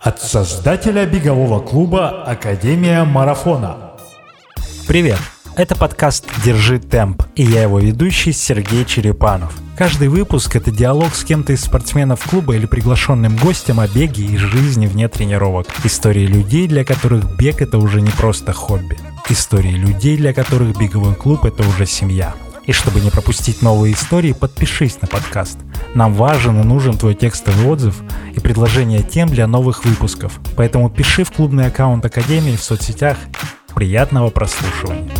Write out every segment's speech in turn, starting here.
От создателя бегового клуба «Академия марафона». Привет! Это подкаст «Держи темп» и я его ведущий Сергей Черепанов. Каждый выпуск – это диалог с кем-то из спортсменов клуба или приглашенным гостем о беге и жизни вне тренировок. Истории людей, для которых бег – это уже не просто хобби. Истории людей, для которых беговой клуб – это уже семья. И чтобы не пропустить новые истории, подпишись на подкаст. Нам важен и нужен твой текстовый отзыв и предложение тем для новых выпусков. Поэтому пиши в клубный аккаунт Академии в соцсетях. Приятного прослушивания.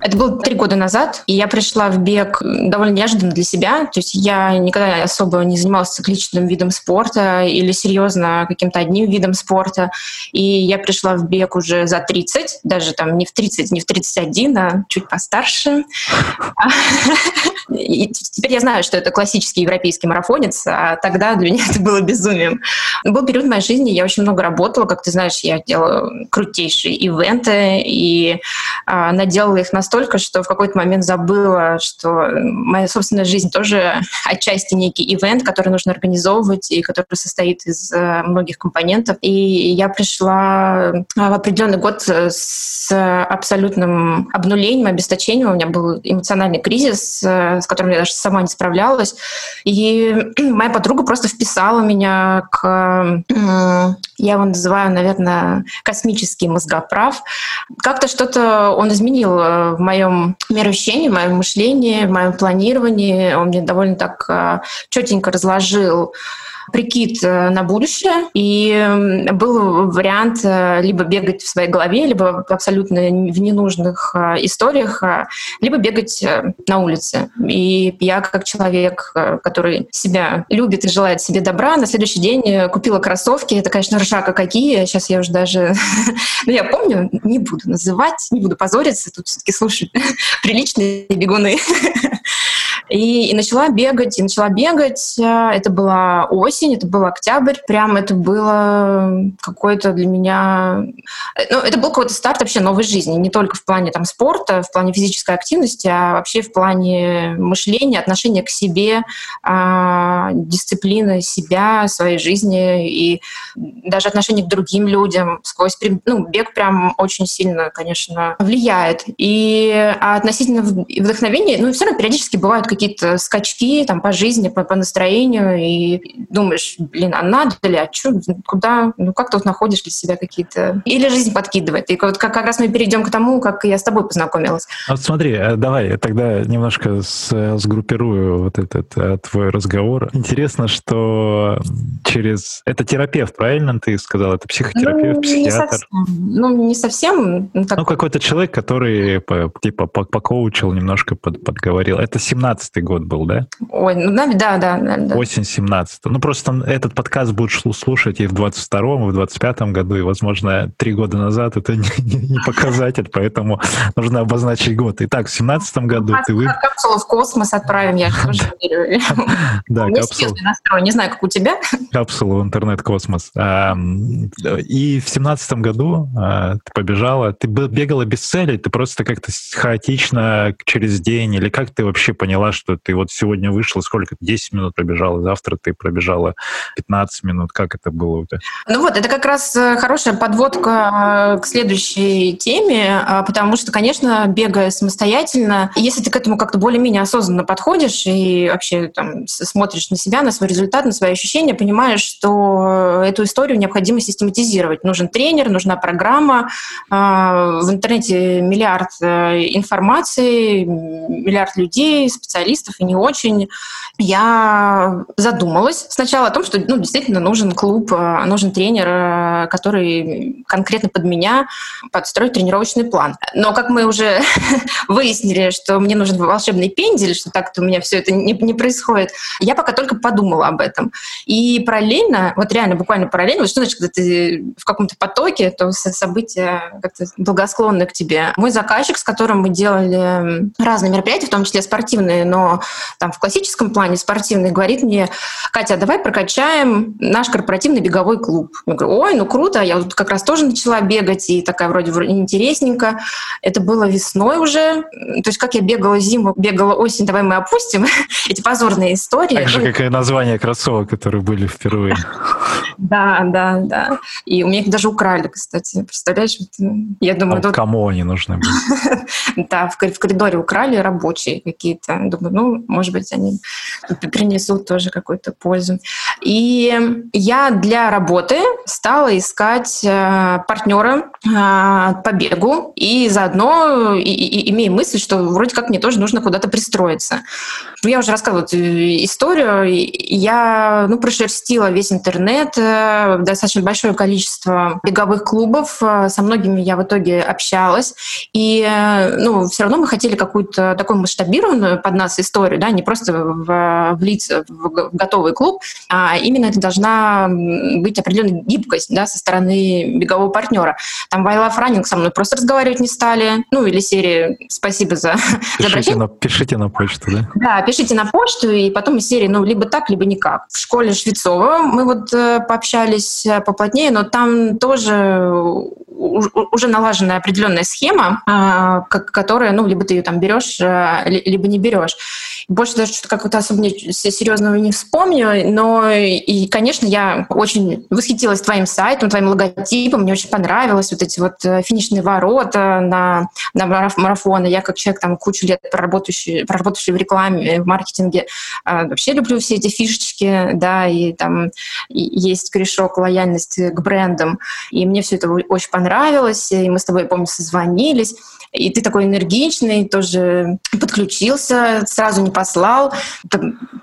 Это было три года назад, и я пришла в бег довольно неожиданно для себя. То есть я никогда особо не занималась цикличным видом спорта или серьезно каким-то одним видом спорта. И я пришла в бег уже за 30, даже там не в 30, не в 31, а чуть постарше. Теперь я знаю, что это классический европейский марафонец, а тогда для меня это было безумием. Был период в моей жизни, я очень много работала, как ты знаешь, я делала крутейшие ивенты и а, наделала их настолько настолько, что в какой-то момент забыла, что моя собственная жизнь тоже отчасти некий ивент, который нужно организовывать и который состоит из э, многих компонентов. И я пришла э, в определенный год с абсолютным обнулением, обесточением. У меня был эмоциональный кризис, э, с которым я даже сама не справлялась. И моя подруга просто вписала меня к... Я его называю, наверное, космический мозгоправ. Как-то что-то он изменил в моем мироощущении, в моем мышлении, в моем планировании. Он мне довольно так а, четенько разложил прикид э, на будущее, и был вариант э, либо бегать в своей голове, либо абсолютно в ненужных э, историях, либо бегать на улице. И я как человек, который себя любит и желает себе добра, на следующий день купила кроссовки. Это, конечно, ржака какие. Сейчас я уже даже... ну, я помню, не буду называть, не буду позориться. Тут все-таки слушать приличные бегуны. И, и начала бегать, и начала бегать. Э, это была осень, это был октябрь. Прям это было какой-то для меня... Э, ну, это был какой-то старт вообще новой жизни. Не только в плане там, спорта, в плане физической активности, а вообще в плане мышления, отношения к себе, а, дисциплины себя, своей жизни и даже отношения к другим людям. Сквозь ну, бег прям очень сильно, конечно, влияет. И а относительно вдохновения, ну, все равно периодически бывают какие какие-то скачки там по жизни, по, по настроению, и думаешь, блин, а надо ли, а что, куда, ну как тут находишь для себя какие-то... Или жизнь подкидывает. И вот как, как раз мы перейдем к тому, как я с тобой познакомилась. Вот смотри, э, давай я тогда немножко с, сгруппирую вот этот э, твой разговор. Интересно, что через... Это терапевт, правильно ты сказал? Это психотерапевт, ну, психиатр? Не совсем. Ну, не совсем. Ну, так... ну какой-то человек, который по, типа покоучил, немножко под, подговорил. Это 17 17 год был, да? Ой, ну да, да, да. да. Осень 17 Ну, просто этот подкаст будут слушать и в 22-м, и в 25-м году, и, возможно, три года назад это не, не, не показатель, поэтому нужно обозначить год. Итак, в 17 году ты вы... Капсулу в космос отправим, я тоже верю. Да, капсулу. не знаю, как у тебя. Капсулу в интернет-космос. И в 17 году а, ты побежала, ты бегала без цели, ты просто как-то хаотично через день, или как ты вообще поняла, что ты вот сегодня вышла, сколько, 10 минут пробежала, завтра ты пробежала 15 минут. Как это было у тебя? Ну вот, это как раз э, хорошая подводка э, к следующей теме, а, потому что, конечно, бегая самостоятельно, если ты к этому как-то более-менее осознанно подходишь и вообще там смотришь на себя, на свой результат, на свои ощущения, понимаешь, что эту историю необходимо систематизировать. Нужен тренер, нужна программа. В интернете миллиард э, информации, миллиард людей, специалистов, специалистов и не очень, я задумалась сначала о том, что ну, действительно нужен клуб, э, нужен тренер, э, который конкретно под меня подстроит тренировочный план. Но как мы уже выяснили, что мне нужен волшебный пендель, что так-то у меня все это не, не происходит, я пока только подумала об этом. И параллельно, вот реально, буквально параллельно, вот что значит, когда ты в каком-то потоке, то события как-то благосклонны к тебе. Мой заказчик, с которым мы делали разные мероприятия, в том числе спортивные, но там в классическом плане спортивный, говорит мне, Катя, давай прокачаем наш корпоративный беговой клуб. Я говорю, ой, ну круто, я вот как раз тоже начала бегать, и такая вроде, вроде интересненько. Это было весной уже, то есть как я бегала зиму, бегала осень, давай мы опустим эти позорные истории. Так же, ну, как название кроссовок, которые были впервые. Да, да, да. И у меня их даже украли, кстати. Представляешь? Я думаю... А тут... кому они нужны были? Да, в коридоре украли рабочие какие-то. Думаю, ну, может быть, они принесут тоже какую-то пользу. И я для работы стала искать э, партнера э, по бегу и заодно и, и, имея мысль, что вроде как мне тоже нужно куда-то пристроиться. Ну, я уже рассказывала эту историю. Я ну, прошерстила весь интернет, э, достаточно большое количество беговых клубов. Со многими я в итоге общалась. И ну, все равно мы хотели какую-то такую масштабированную под нас историю, да, не просто в, влиться в готовый клуб, а именно это должна быть определенная гибкость да, со стороны бегового партнера. Там I Love Running со мной просто разговаривать не стали. Ну, или серии «Спасибо за, пишите за на, Пишите на почту, да? Да, пишите на почту, и потом из серии, ну, либо так, либо никак. В школе Швецова мы вот э, пообщались э, поплотнее, но там тоже уже налаженная определенная схема, а, которая, ну, либо ты ее там берешь, э, либо не берешь. Больше даже что-то как-то особо серьезного не вспомню, но и, конечно, я очень восхитилась твоим сайтом, твоим логотипом, мне очень понравилось вот эти вот э, финишные ворота на, на марафоны. Я как человек там кучу лет проработающий, проработающий в рекламе, в маркетинге, а, вообще люблю все эти фишечки, да, и там есть корешок лояльности к брендам, и мне все это очень понравилось, и мы с тобой, помню, созвонились, и ты такой энергичный, тоже подключился, сразу не послал.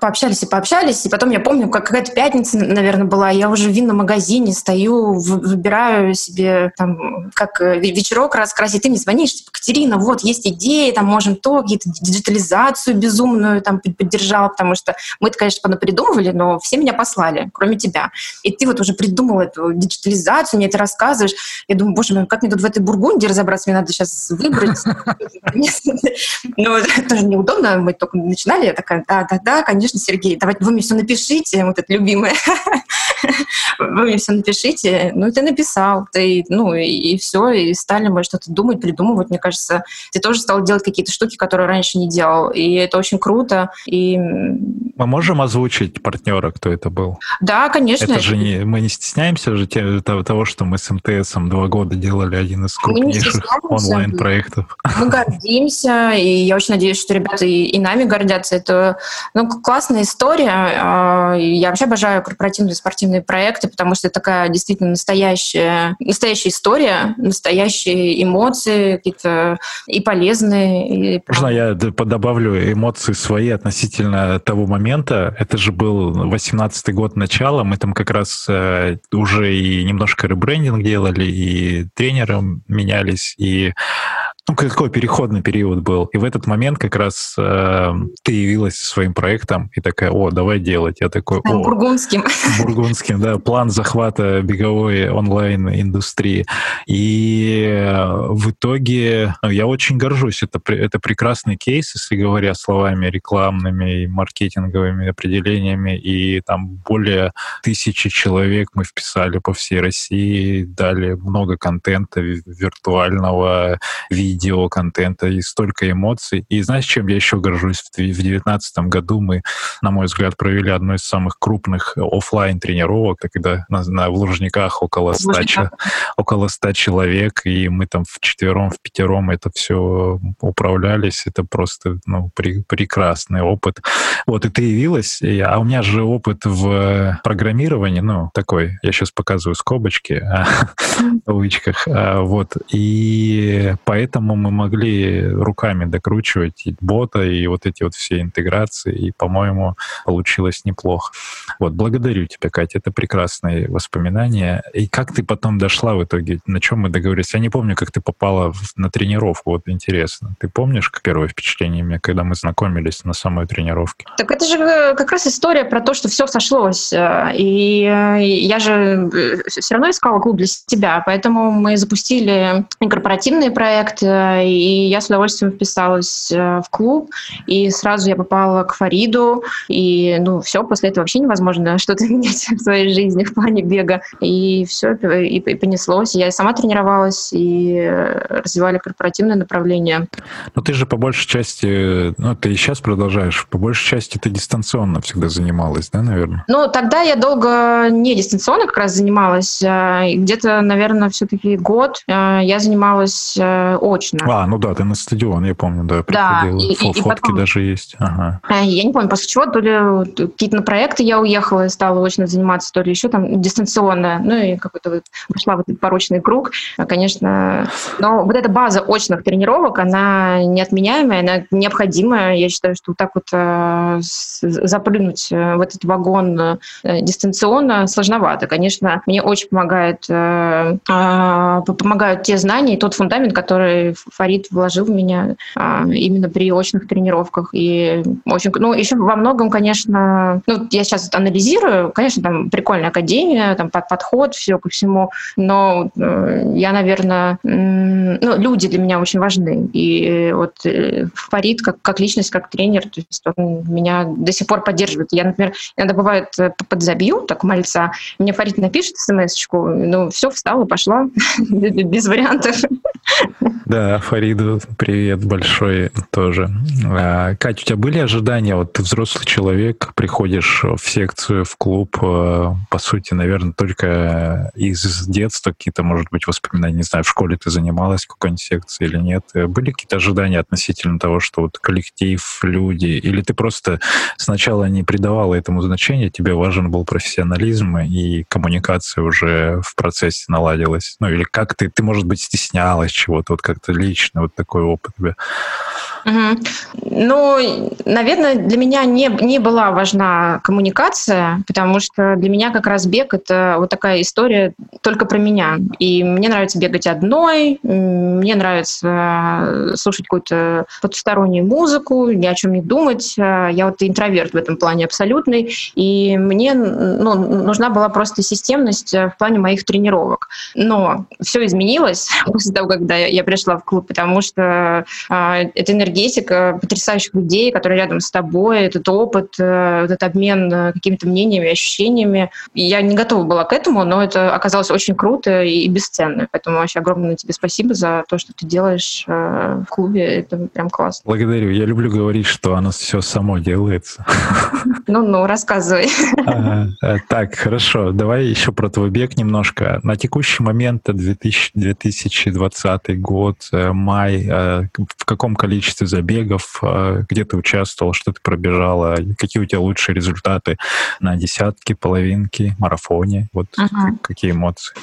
Пообщались и пообщались, и потом я помню, как какая-то пятница, наверное, была, я уже в винном магазине стою, выбираю себе там, как э, вечерок раскрасить, ты мне звонишь, типа, Катерина, вот, есть идеи, там, можем то, какие-то диджитализацию безумную там поддержала, потому что мы-то, конечно, придумывали, но все меня послали, кроме тебя. И ты вот уже придумал эту диджитализацию, мне это рассказываешь. Я думаю, боже мой, как мне тут в этой Бургундии разобраться, мне надо сейчас выбрать. Ну, тоже неудобно, мы только начинали, я такая, да-да-да, конечно, Сергей, давайте вы мне все напишите, вот это любимое. Вы мне все напишите. Ну, ты написал, ты, ну, и, все, и стали мы что-то думать, придумывать. Мне кажется, ты тоже стал делать какие-то штуки, которые раньше не делал, и это очень круто. И... Мы можем озвучить партнера, кто это был? Да, конечно. Это же не, мы не стесняемся же того, что мы с МТСом два года делали один из крупнейших онлайн-проектов. Мы гордимся, и я очень надеюсь, что ребята и, и нами гордятся. Это ну, классная история. А, я вообще обожаю корпоративные спортивные проекты, потому что это такая действительно настоящая, настоящая история, настоящие эмоции, какие-то и полезные. И... Можно я добавлю эмоции свои относительно того момента? Это же был 18-й год начала, мы там как раз э, уже и немножко ребрендинг делали, и тренеры менялись, и ну, какой переходный период был. И в этот момент как раз э, ты явилась своим проектом и такая, о, давай делать. Я такой, о. Бургундским. Бургундским, да. План захвата беговой онлайн-индустрии. И э, в итоге ну, я очень горжусь. Это, это прекрасный кейс, если говоря словами рекламными и маркетинговыми определениями. И там более тысячи человек мы вписали по всей России, дали много контента виртуального, видео, видео-контента и столько эмоций. И знаешь, чем я еще горжусь? В 2019 году мы, на мой взгляд, провели одну из самых крупных офлайн тренировок, когда на, на, в Лужниках около 100, около 100 человек, и мы там в четвером, в пятером это все управлялись. Это просто ну, при, прекрасный опыт. Вот, и ты явилась, и, а у меня же опыт в программировании, ну, такой, я сейчас показываю скобочки, а, в кавычках, а, вот, и поэтому поэтому мы могли руками докручивать и бота, и вот эти вот все интеграции, и, по-моему, получилось неплохо. Вот, благодарю тебя, Катя, это прекрасные воспоминания. И как ты потом дошла в итоге, на чем мы договорились? Я не помню, как ты попала на тренировку, вот интересно. Ты помнишь первое впечатление мне, когда мы знакомились на самой тренировке? Так это же э, как раз история про то, что все сошлось. Э, и э, я же все равно искала клуб для себя, поэтому мы запустили корпоративный проект, и я с удовольствием вписалась в клуб, и сразу я попала к Фариду, и, ну, все, после этого вообще невозможно что-то менять в своей жизни в плане бега, и все, и, и понеслось. Я сама тренировалась, и развивали корпоративное направление. Но ты же по большей части, ну, ты и сейчас продолжаешь, по большей части ты дистанционно всегда занималась, да, наверное? Ну, тогда я долго не дистанционно как раз занималась. А, где-то, наверное, все-таки год а, я занималась э, очно. А, ну да, ты на стадион, я помню, да, приходила. Да, и, Фотки и потом... даже есть. Ага. А, я не помню, после чего, то ли какие-то на проекты я уехала и стала очно заниматься, то ли еще там дистанционно. Ну и какой-то вот пошла в этот порочный круг. Конечно, но вот эта база очных тренировок, она неотменяемая, она необходимая. Я считаю, что вот так вот э, запрыгнуть э, в этот вагон э, дистанционно сложновато. Конечно, мне очень помогает, э, э, помогают те знания и тот фундамент, который Фарид вложил в меня э, именно при очных тренировках. И очень, ну, еще во многом, конечно, ну, я сейчас анализирую, конечно, там прикольная академия, там под подход, все ко всему, но э, я, наверное, ну, люди для меня очень важны. И вот э, Фарид как, как личность, как тренер, то есть он меня до сих пор поддерживает. Я, например, иногда бывает э, подзабью, так мальца, мне Фарид напишет смс-очку, ну, все, встала, пошла, без вариантов. Да, Фариду привет большой тоже. А, Катя, у тебя были ожидания? Вот ты взрослый человек, приходишь в секцию, в клуб, э, по сути, наверное, только из детства какие-то, может быть, воспоминания, не знаю, в школе ты занималась в какой-нибудь секции или нет? Были какие-то ожидания относительно того, что вот коллектив, люди, или ты просто сначала не придавала этому значения, тебе важен был профессионализм и коммуникация уже в процессе наладилась? Ну или как ты, ты, может быть, стеснялась чего-то, вот как-то лично, вот такой опыт? Угу. Ну, наверное, для меня не, не была важна коммуникация, потому что для меня как раз бег — это вот такая история только про меня. И мне нравится бегать одной, мне нравится э, слушать какую-то потустороннюю музыку, ни о чем не думать. Э, я вот интроверт в этом плане абсолютный, и мне ну, нужна была просто системность э, в плане моих тренировок. Но все изменилось после того, когда я пришла в клуб, потому что эта энергия энергетика потрясающих людей, которые рядом с тобой, этот опыт, э, этот обмен э, какими-то мнениями, ощущениями. Я не готова была к этому, но это оказалось очень круто и бесценно. Поэтому вообще огромное тебе спасибо за то, что ты делаешь э, в клубе. Это прям классно. Благодарю. Я люблю говорить, что оно все само делается. Ну-ну, рассказывай. Так, хорошо. Давай еще про твой бег немножко. На текущий момент 2020 год, май, в каком количестве забегов, а, где ты участвовал, что ты пробежала, какие у тебя лучшие результаты на десятки, половинки, марафоне, вот uh-huh. какие эмоции?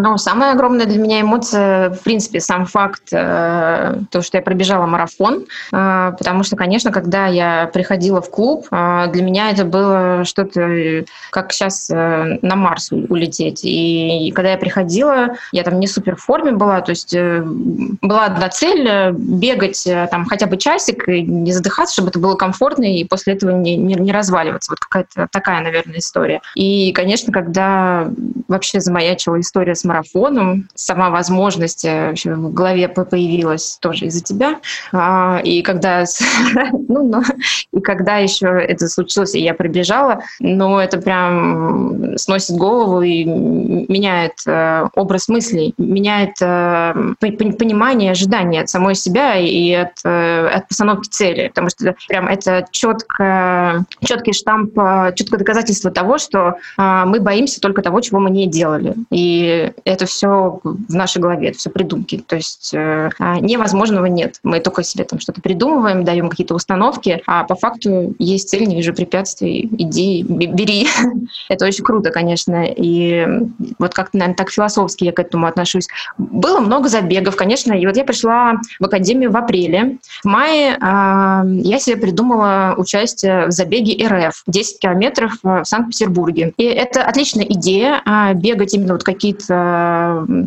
Ну, самая огромная для меня эмоция, в принципе, сам факт, э, то, что я пробежала марафон, э, потому что, конечно, когда я приходила в клуб, э, для меня это было что-то, как сейчас э, на Марс улететь. И, и когда я приходила, я там не супер в форме была, то есть э, была одна цель э, бегать э, там хотя бы часик и не задыхаться, чтобы это было комфортно, и после этого не, не, не разваливаться. Вот какая-то такая, наверное, история. И, конечно, когда вообще замаячила история с марафоном. Сама возможность э, вообще в голове появилась тоже из-за тебя. А, и когда, ну, но, и когда еще это случилось, и я пробежала, ну, это прям сносит голову и меняет э, образ мыслей, меняет э, понимание, ожидания от самой себя и от, от постановки цели. Потому что прям это четко, четкий штамп, четкое доказательство того, что э, мы боимся только того, чего мы не делали. И это все в нашей голове, это все придумки. То есть э, а, невозможного нет. Мы только себе там что-то придумываем, даем какие-то установки, а по факту есть цель, не вижу препятствий, иди, бери. это очень круто, конечно. И вот как-то, наверное, так философски я к этому отношусь. Было много забегов, конечно. И вот я пришла в академию в апреле. В мае э, я себе придумала участие в забеге РФ 10 километров в Санкт-Петербурге. И это отличная идея. а, бегать именно вот какие-то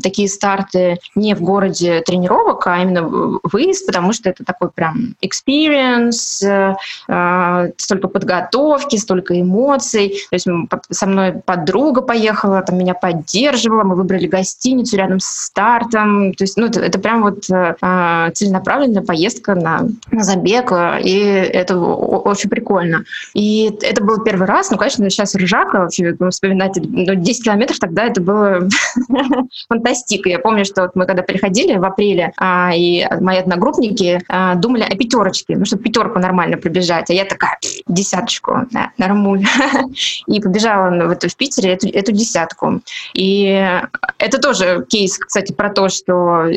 такие старты не в городе тренировок, а именно выезд, потому что это такой прям experience, э, столько подготовки, столько эмоций. То есть со мной подруга поехала, там меня поддерживала, мы выбрали гостиницу рядом с стартом. То есть, ну, это, это прям вот э, целенаправленная поездка на, на забег, и это очень прикольно. И это был первый раз, ну, конечно, сейчас ржака вообще вспоминать, ну, 10 километров тогда это было фантастика. Я помню, что вот мы когда приходили в апреле, а, и мои одногруппники а, думали о пятерочке, ну, чтобы пятерку нормально пробежать, а я такая, десяточку, да, нормуль. и побежала в, эту, в Питере эту, эту десятку. И это тоже кейс, кстати, про то, что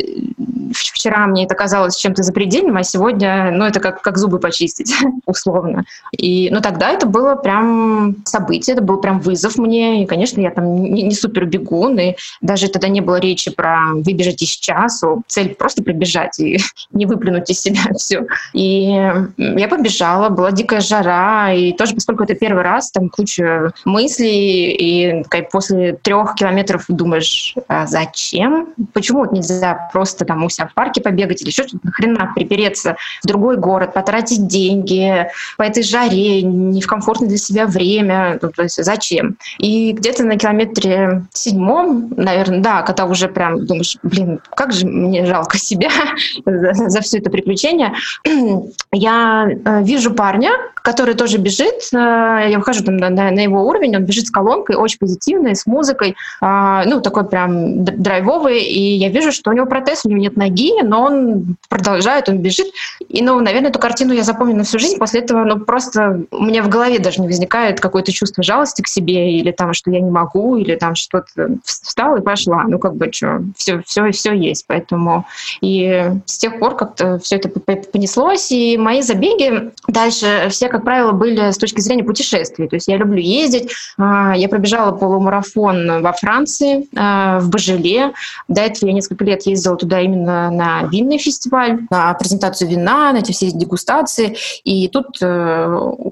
вчера мне это казалось чем-то запредельным, а сегодня, ну, это как, как зубы почистить, условно. И, ну, тогда это было прям событие, это был прям вызов мне, и, конечно, я там не, не супер бегун, и даже тогда не было речи про выбежать из часу, цель просто пробежать и не выплюнуть из себя все. И я побежала, была дикая жара, и тоже, поскольку это первый раз, там куча мыслей, и как, после трех километров думаешь, а зачем? Почему нельзя просто там у себя в парке побегать или что-то, нахрена припереться в другой город, потратить деньги по этой жаре, не в комфортное для себя время, ну, то есть зачем? И где-то на километре седьмом, наверное, да, когда уже прям думаешь, блин, как же мне жалко себя за, за все это приключение, я э, вижу парня, который тоже бежит, э, я выхожу там на, на его уровень, он бежит с колонкой, очень позитивной, с музыкой, а, ну, такой прям драйвовый, и я вижу, что у него протез, у него нет ноги, но он продолжает, он бежит. И, ну, наверное, эту картину я запомню на всю жизнь. После этого, ну, просто у меня в голове даже не возникает какое-то чувство жалости к себе, или там, что я не могу, или там что-то и пошла. Ну, как бы, что, все, все, все есть. Поэтому и с тех пор как-то все это понеслось, и мои забеги дальше все, как правило, были с точки зрения путешествий. То есть я люблю ездить. А, я пробежала полумарафон во Франции, а, в Бажеле. До этого я несколько лет ездила туда именно на винный фестиваль, на презентацию вина, на эти все дегустации. И тут э,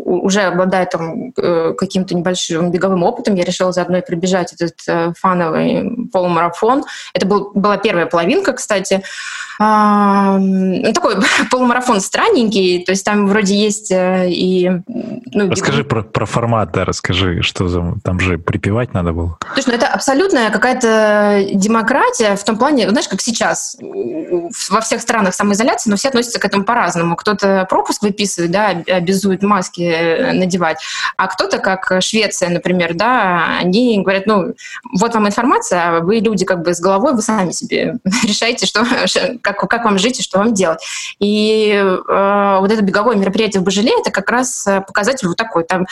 уже обладая там э, каким-то небольшим беговым опытом, я решила заодно и пробежать этот э, фановый полумарафон. Это был, была первая половинка, кстати. Ну, такой полумарафон странненький, то есть там вроде есть и... Ну, расскажи про, про формат, да, расскажи, что за, там же припевать надо было. Слушай, ну это абсолютная какая-то демократия в том плане, знаешь, как сейчас во всех странах самоизоляции, но все относятся к этому по-разному. Кто-то пропуск выписывает, да, обязует маски э, надевать, а кто-то, как Швеция, например, да, они говорят, ну, вот вам информация, а вы люди как бы с головой, вы сами себе решаете, что, как, как вам жить и что вам делать. И э, вот это беговое мероприятие в Божеле, это как раз показатель вот такой. Там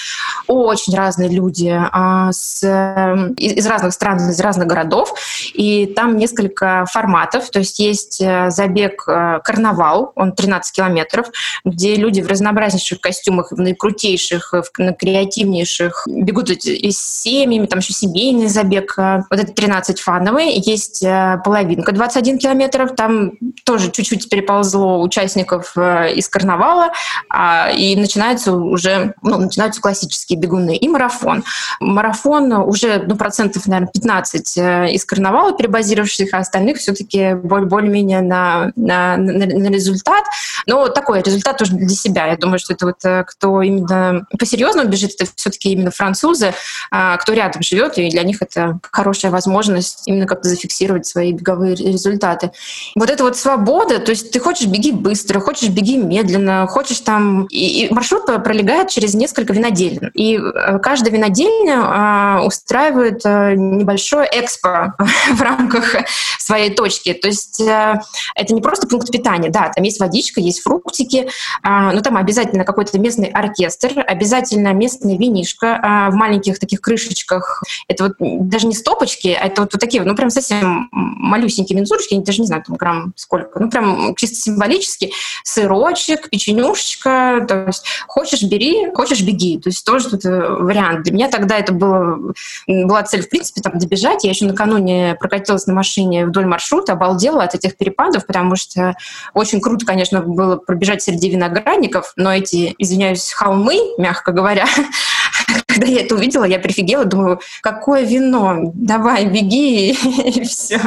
очень разные люди э, с, э, из разных стран, из разных городов, и там несколько форматов, то есть есть э, забег э, «Карнавал», он 13 километров, где люди в разнообразнейших костюмах, в наикрутейших, в креативнейших бегут и с семьями, там еще семейный забег. Э, вот это 13 фановый. Есть половинка 21 километров, там тоже чуть-чуть переползло участников из «Карнавала», а, и начинаются уже, ну, начинаются классические бегуны и марафон. Марафон уже, ну, процентов, наверное, 15 из «Карнавала» перебазировавших, а остальных все-таки более-менее на, на, на, на результат. Но такой результат тоже для себя. Я думаю, что это вот э, кто именно по-серьезному бежит, это все-таки именно французы, а, кто рядом живет, и для них это хорошая возможность именно как-то зафиксировать свои беговые результаты. Вот это вот свобода, то есть ты хочешь беги быстро, хочешь беги медленно, хочешь там... И, и маршрут пролегает через несколько винодельн. И э, каждая винодельня а, устраивает э, небольшое экспо в рамках своей точки. То есть это не просто пункт питания, да, там есть водичка, есть фруктики, а, но там обязательно какой-то местный оркестр, обязательно местная винишка а, в маленьких таких крышечках. Это вот даже не стопочки, а это вот, вот такие, ну прям совсем малюсенькие мензурочки, я даже не знаю, там грамм сколько, ну прям чисто символически, сырочек, печенюшечка, то есть хочешь бери, хочешь беги, то есть тоже тут э, вариант. Для меня тогда это было, была цель, в принципе, там добежать, я еще накануне прокатилась на машине вдоль маршрута, обалдела от этих перепадов, потому что очень круто, конечно, было пробежать среди виноградников, но эти, извиняюсь, холмы, мягко говоря, когда я это увидела, я прифигела, думаю, какое вино, давай, беги, и все.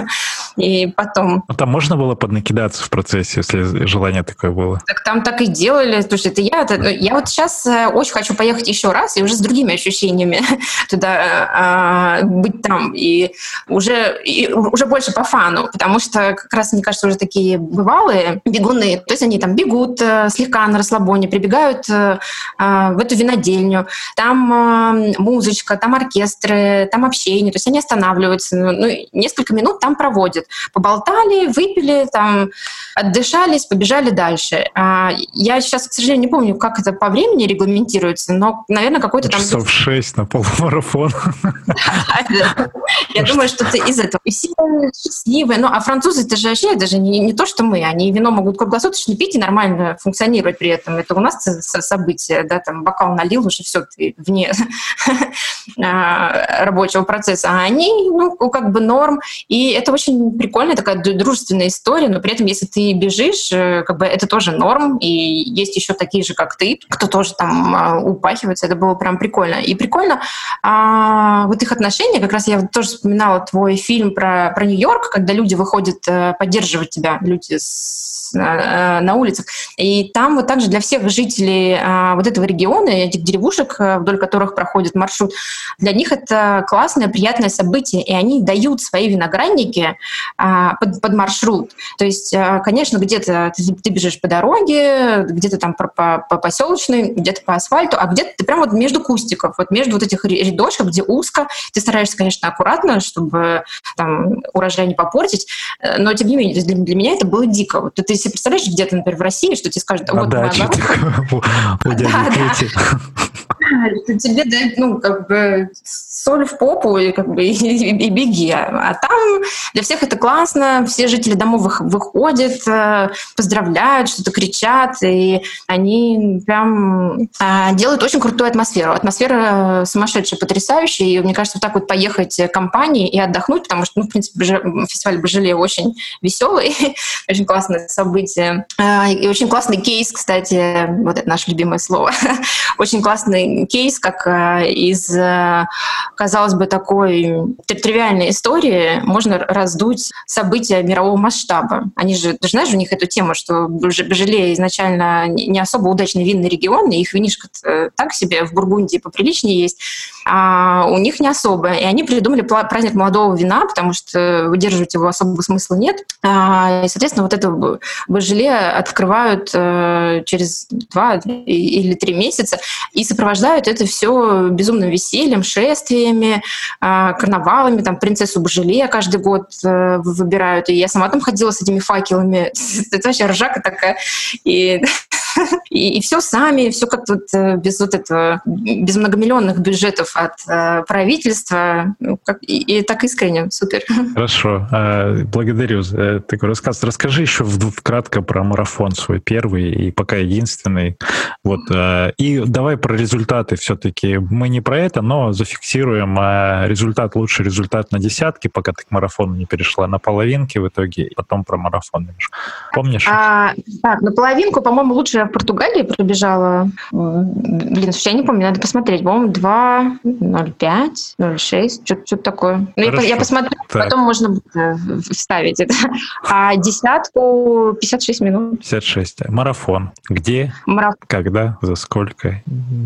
И потом... А там можно было поднакидаться в процессе, если желание такое было? Так там так и делали. Слушай, это я, это, я вот сейчас э, очень хочу поехать еще раз и уже с другими ощущениями туда а, быть там. И уже, и уже больше по фану, потому что как раз, мне кажется, уже такие бывалые бегуны, то есть они там бегут э, слегка на расслабоне, прибегают э, а, в эту винодельню, там музычка, там оркестры, там общение, то есть они останавливаются, ну, ну несколько минут там проводят. Поболтали, выпили, там, отдышались, побежали дальше. А, я сейчас, к сожалению, не помню, как это по времени регламентируется, но, наверное, какой-то там... Часов шесть на полумарафон. Я думаю, что это из этого. И все счастливые. Ну, а французы, это же вообще, это же не то, что мы. Они вино могут круглосуточно пить и нормально функционировать при этом. Это у нас событие, да, там бокал налил, уже все, ты вне а, рабочего процесса. А они, ну, как бы норм. И это очень прикольная такая дружественная история, но при этом, если ты бежишь, э, как бы это тоже норм, и есть еще такие же, как ты, кто тоже там а, упахивается, это было прям прикольно. И прикольно а, вот их отношения, как раз я тоже вспоминала твой фильм про, про Нью-Йорк, когда люди выходят э, поддерживать тебя, люди с на, э, на улицах. И там вот также для всех жителей а, вот этого региона, этих деревушек, вдоль которых проходит маршрут, для них это классное, приятное событие, и они дают свои виноградники а, под, под маршрут. То есть, а, конечно, где-то ты, ты бежишь по дороге, где-то там по, по, по поселочной, где-то по асфальту, а где-то ты прям вот между кустиков, вот между вот этих рядочков, где узко, ты стараешься, конечно, аккуратно, чтобы там урожай не попортить, но тем не менее для, для меня это было дико. Вот ты себе представляешь, где-то, например, в России, что тебе скажут, вот даче у дяди Пети. Тебе дают, ну, как бы соль в попу и, как бы, и, и, и беги. А там для всех это классно, все жители домов выходят, э, поздравляют, что-то кричат, и они прям а, делают очень крутую атмосферу. Атмосфера сумасшедшая, потрясающая, и мне кажется, вот так вот поехать компанией и отдохнуть, потому что, ну, в принципе, фестиваль Божеле очень веселый, очень классное событие. А, и очень классный кейс, кстати, вот это наше любимое слово, очень классный кейс, как э, из казалось бы, такой тривиальной истории можно раздуть события мирового масштаба. Они же, ты знаешь, у них эту тему, что Бежеле изначально не особо удачный винный регион, и их винишко так себе в Бургундии поприличнее есть, а у них не особо. И они придумали праздник молодого вина, потому что выдерживать его особого смысла нет. А, и, соответственно, вот это Бежеле открывают э, через два или три месяца и сопровождают это все безумным весельем, шествиями, а, карнавалами, там принцессу Божеле каждый год э, выбирают, и я сама там ходила с этими факелами. Это вообще ржака такая. И и, и все сами, все как-то вот э, без вот этого, без многомиллионных бюджетов от э, правительства, ну, как, и, и так искренне, супер. Хорошо, э, благодарю за такой рассказ. Расскажи еще вкратко про марафон свой первый и пока единственный. Вот, э, и давай про результаты все-таки. Мы не про это, но зафиксируем э, результат, лучший результат на десятке, пока ты к марафону не перешла, на половинке в итоге, и потом про марафон. Помнишь? А, так, на половинку, по-моему, лучше в Португалии пробежала. Блин, слушай, я не помню, надо посмотреть. По-моему, 2.05, 0.6, что-то такое. Ну, я, я посмотрю, так. потом можно будет э, вставить это. А десятку 56 минут. 56. Марафон. Где? Марафон. Когда? За сколько?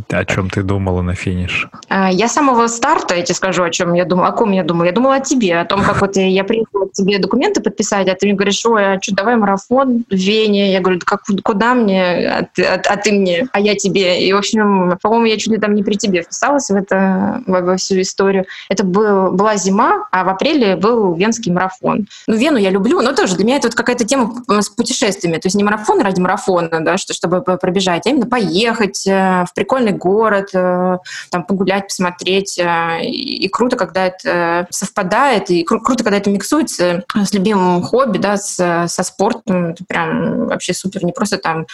О чем ты думала на финиш? А, я с самого старта, я тебе скажу, о чем я думала. О ком я думала? Я думала о тебе, о том, как вот я приехала к тебе документы подписать, а ты мне говоришь, ой, а что, давай марафон в Вене. Я говорю, как, куда мне? А ты, а, а ты мне, а я тебе. И, в общем, по-моему, я чуть ли там не при тебе вписалась в это, во, во всю историю. Это был, была зима, а в апреле был Венский марафон. Ну, Вену я люблю, но тоже для меня это вот какая-то тема с путешествиями. То есть не марафон ради марафона, да, что, чтобы пробежать, а именно поехать э, в прикольный город, э, там погулять, посмотреть. Э, и, круто, когда это совпадает, и кру- круто, когда это миксуется с любимым хобби, да, с, со спортом. Это прям вообще супер. Не просто там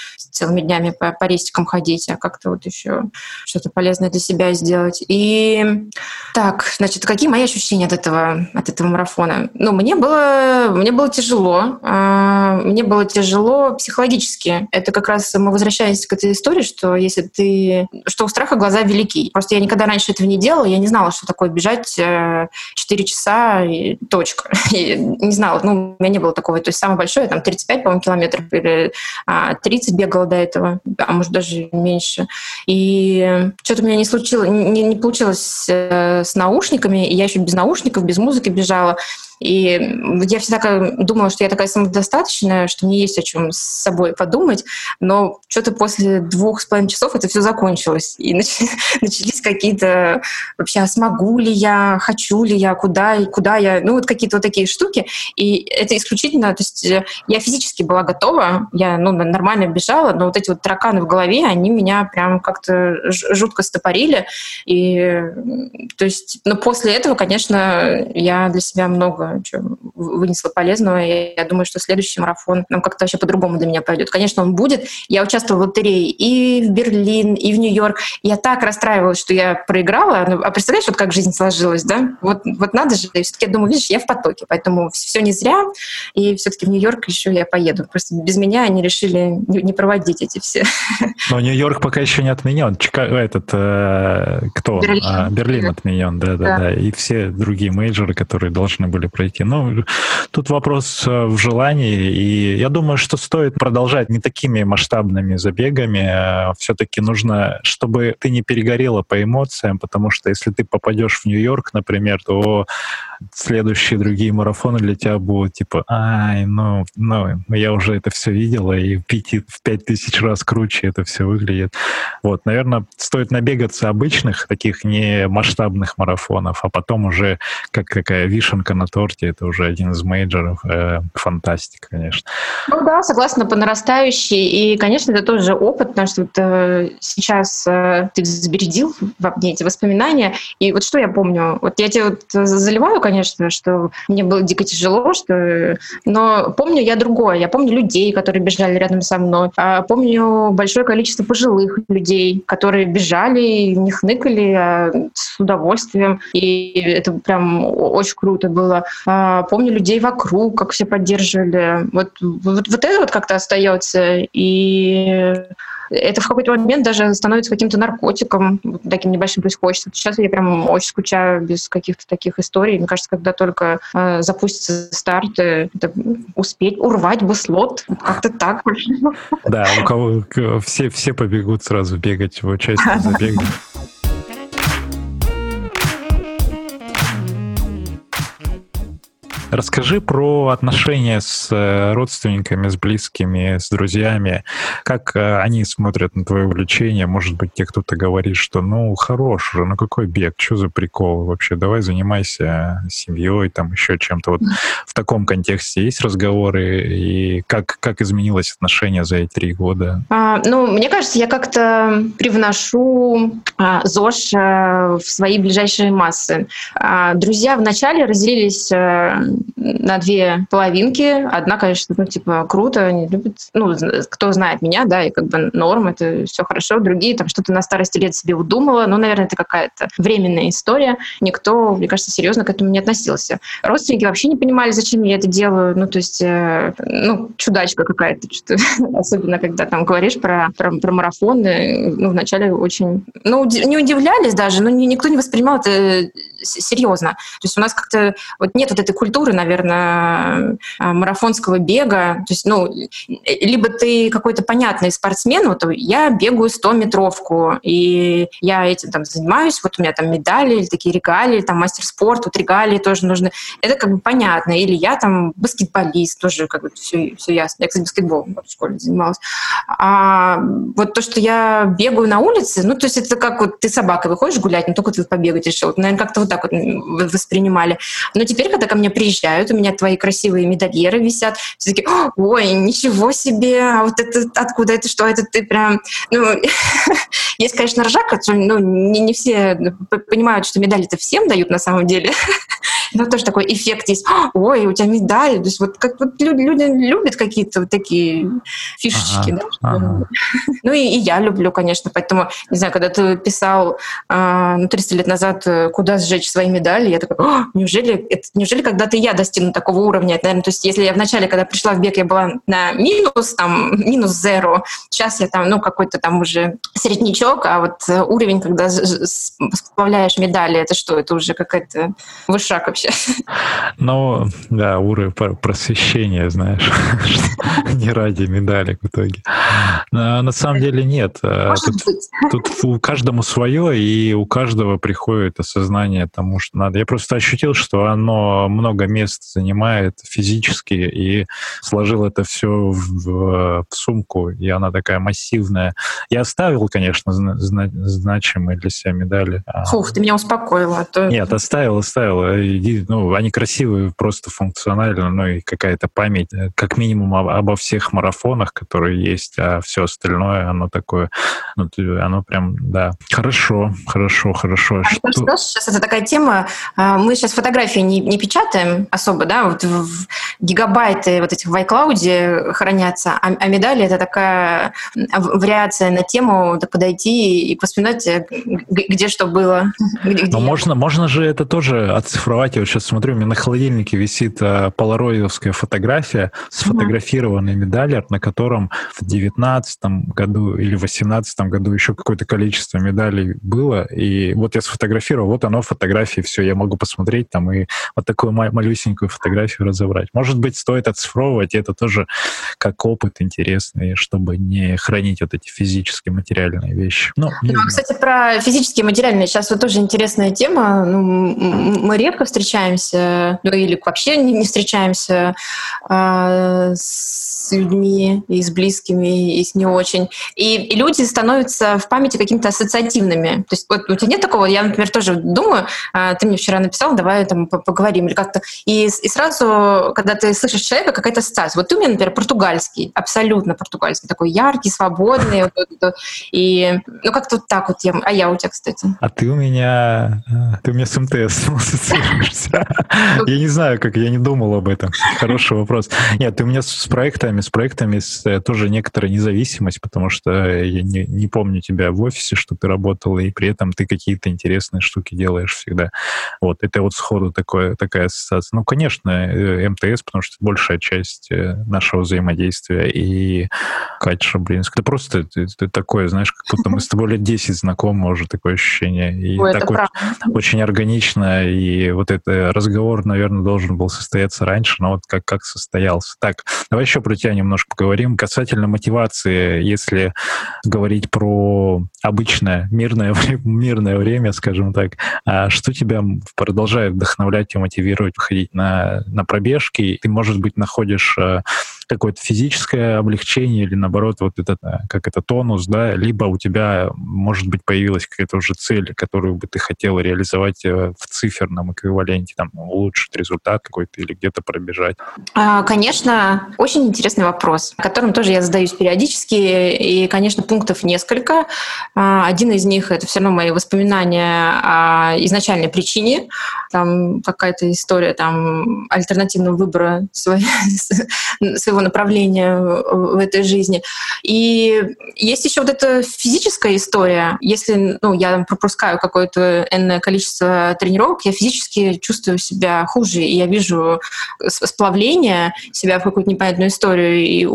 целыми днями по, по рестикам ходить, а как-то вот еще что-то полезное для себя сделать. И так, значит, какие мои ощущения от этого, от этого марафона? Ну, мне было, мне было тяжело. А, мне было тяжело психологически. Это как раз мы возвращаемся к этой истории, что если ты... Что у страха глаза велики. Просто я никогда раньше этого не делала, я не знала, что такое бежать 4 э, часа и точка. Я не знала, ну, у меня не было такого. То есть самое большое, там, 35, по-моему, километров или 30 а, бегала до этого, а может даже меньше. И что-то у меня не случилось, не, не получилось э, с наушниками, и я еще без наушников, без музыки бежала. И я всегда думала, что я такая самодостаточная, что мне есть о чем с собой подумать, но что-то после двух с половиной часов это все закончилось. И начались какие-то вообще, а смогу ли я, хочу ли я, куда, куда я, ну вот какие-то вот такие штуки. И это исключительно, то есть э, я физически была готова, я ну, нормально бежала, но вот эти вот тараканы в голове, они меня прям как-то жутко стопорили. И то есть, но после этого, конечно, я для себя много что вынесла полезного. И я думаю, что следующий марафон нам как-то вообще по-другому для меня пойдет. Конечно, он будет. Я участвовала в лотерее и в Берлин, и в Нью-Йорк. Я так расстраивалась, что я проиграла. Ну, а представляешь, вот как жизнь сложилась, да? Вот, вот надо же. Все-таки я думаю, видишь, я в потоке, поэтому все не зря. И все-таки в Нью-Йорк еще я поеду. Просто без меня они решили не проводить эти все. Но Нью-Йорк пока еще не отменен. Чикаго, этот, э, кто? Берлин. А, Берлин отменен, да, да. И все другие мейджоры, которые должны были пройти. Ну, тут вопрос э, в желании, и я думаю, что стоит продолжать не такими масштабными забегами. А Все-таки нужно, чтобы ты не перегорела по эмоциям, потому что если ты попадешь в Нью-Йорк, например, то следующие другие марафоны для тебя будут типа, ай, ну, ну, я уже это все видела, и в пяти, в пять тысяч раз круче это все выглядит. Вот, наверное, стоит набегаться обычных, таких не масштабных марафонов, а потом уже как какая вишенка на торте, это уже один из мейджоров. Э, фантастика, конечно. Ну да, согласна, по нарастающей. И, конечно, это тоже опыт, потому что вот, э, сейчас э, ты взбередил во мне эти воспоминания. И вот что я помню? Вот я тебе вот заливаю, конечно, что мне было дико тяжело, что... но помню я другое. Я помню людей, которые бежали рядом со мной. А помню большое количество пожилых людей, которые бежали, не хныкали а с удовольствием. И это прям очень круто было. А, помню людей вокруг, как все поддерживали. Вот, вот, вот это вот как-то остается. И это в какой-то момент даже становится каким-то наркотиком, вот таким небольшим, то есть хочется. Сейчас я прям очень скучаю без каких-то таких историй. Мне кажется, когда только э, запустится старт, э, это успеть урвать бы слот, как-то так. Да, у кого все, все побегут сразу бегать в участие забега. Расскажи про отношения с э, родственниками, с близкими, с друзьями. Как э, они смотрят на твое увлечение? Может быть, тебе кто-то говорит, что ну, хорош уже, ну какой бег, что за прикол вообще? Давай занимайся семьей, там еще чем-то. Вот в таком контексте есть разговоры? И как, как изменилось отношение за эти три года? А, ну, мне кажется, я как-то привношу а, ЗОЖ а, в свои ближайшие массы. А, друзья вначале разделились а, на две половинки. Одна, конечно, ну, типа, круто, они любят, ну, кто знает меня, да, и как бы норм, это все хорошо. Другие там что-то на старости лет себе удумала, ну, наверное, это какая-то временная история. Никто, мне кажется, серьезно к этому не относился. Родственники вообще не понимали, зачем я это делаю. Ну, то есть, э, ну, чудачка какая-то, особенно когда там говоришь про, про, про марафоны, ну, вначале очень, ну, не удивлялись даже, но никто не воспринимал это серьезно. То есть у нас как-то вот нет вот этой культуры, наверное, а, марафонского бега. То есть, ну, либо ты какой-то понятный спортсмен, вот я бегаю 100-метровку, и я этим там занимаюсь, вот у меня там медали, или такие регалии, там мастер спорта, вот регалии тоже нужны. Это как бы понятно. Или я там баскетболист, тоже как бы все, все ясно. Я, кстати, баскетболом в школе занималась. А вот то, что я бегаю на улице, ну, то есть это как вот ты собакой выходишь гулять, но только ты побегать решил. Наверное, как-то вот так вот воспринимали. Но теперь, когда ко мне приезжают, у меня твои красивые медальеры висят, все такие, ой, ничего себе, а вот это откуда это, что это ты прям... Ну, есть, конечно, ржака, ну, не, не все понимают, что медали это всем дают на самом деле. Это тоже такой эффект есть. Ой, у тебя медаль. То есть вот как вот люди, люди любят какие-то вот такие фишечки, ага, да? Ага. Ну и, и я люблю, конечно, поэтому, не знаю, когда ты писал э, ну, 300 лет назад «Куда сжечь свои медали?», я такая, неужели, это, неужели когда-то я достигну такого уровня? Это, наверное, то есть если я вначале, когда пришла в бег, я была на минус, там, минус зеро, сейчас я там, ну, какой-то там уже среднячок, а вот уровень, когда сплавляешь медали, это что? Это уже какая-то высшак вообще. Ну, да, уровень просвещения, знаешь, не ради медалек в итоге. На самом деле нет. Э, тут, тут у каждому свое, и у каждого приходит осознание тому, что надо. Я просто ощутил, что оно много мест занимает физически, и сложил это все в, в сумку, и она такая массивная. Я оставил, конечно, зна- значимые для себя медали. А Фух, ты меня успокоила. А то... Нет, оставил, оставил. Ну, они красивые, просто функционально, ну и какая-то память, э, как минимум обо всех марафонах, которые есть, а все остальное, оно такое, ну, оно прям, да. Хорошо, хорошо, хорошо. А что... что сейчас это такая тема, а, мы сейчас фотографии не, не печатаем особо, да, вот в гигабайты вот этих в iCloud хранятся, а, а медали это такая вариация на тему да, подойти и посмотреть, э, где что было. Где, Но можно, можно же это тоже оцифровать. Я вот сейчас смотрю, у меня на холодильнике висит э, полароидовская фотография, сфотографированный медалер, на котором в девятнадцатом году или восемнадцатом году еще какое-то количество медалей было. И вот я сфотографировал, вот оно фотографии, все, я могу посмотреть там и вот такую малюсенькую фотографию разобрать. Может быть, стоит оцифровывать, это тоже как опыт интересный, чтобы не хранить вот эти физические материальные вещи. Ну, ну кстати, про физические материальные сейчас вот тоже интересная тема. Ну, мы редко встречаемся, ну или вообще не, не встречаемся э, с людьми и с близкими, и с не очень. И, и люди становятся в памяти какими-то ассоциативными. То есть вот у тебя нет такого? Я, например, тоже думаю, э, ты мне вчера написал, давай там поговорим или как-то. И, и сразу, когда ты слышишь человека, какая-то ассоциация. Вот ты у меня, например, португальский, абсолютно португальский, такой яркий, свободный. И ну как-то вот так вот я. А я у тебя, кстати. А ты у меня... А, ты у меня с МТС ассоциируешься. Я не знаю, как я не думал об этом. Хороший вопрос. Нет, ты у меня с проектами, с проектами э, тоже некоторая независимость, потому что я не, не помню тебя в офисе, что ты работала, и при этом ты какие-то интересные штуки делаешь всегда. Вот, это вот сходу такое, такая ассоциация. Ну, конечно, э, Потому что это большая часть э, нашего взаимодействия, и Катя Шаблинск. Это просто ты, ты такое, знаешь, как будто мы с тобой лет 10 знакомы, уже такое ощущение. И Ой, так очень, очень органично, и вот этот разговор, наверное, должен был состояться раньше, но вот как, как состоялся. Так, давай еще про тебя немножко поговорим. Касательно мотивации, если говорить про обычное мирное, мирное время, скажем так, а что тебя продолжает вдохновлять и мотивировать выходить на, на пробежки? Ты, может быть, находишь э, какое-то физическое облегчение или наоборот вот этот, э, как это тонус, да, либо у тебя, может быть, появилась какая-то уже цель, которую бы ты хотела реализовать э, в циферном эквиваленте, там, улучшить результат какой-то или где-то пробежать? А, конечно, очень интересный вопрос, которым тоже я задаюсь периодически, и, конечно, пунктов несколько. А, один из них — это все равно мои воспоминания о изначальной причине, там какая-то история там альтернативного выбора своего направления в этой жизни. И есть еще вот эта физическая история. Если ну, я пропускаю какое-то энное количество тренировок, я физически чувствую себя хуже, и я вижу сплавление себя в какую-то непонятную историю, и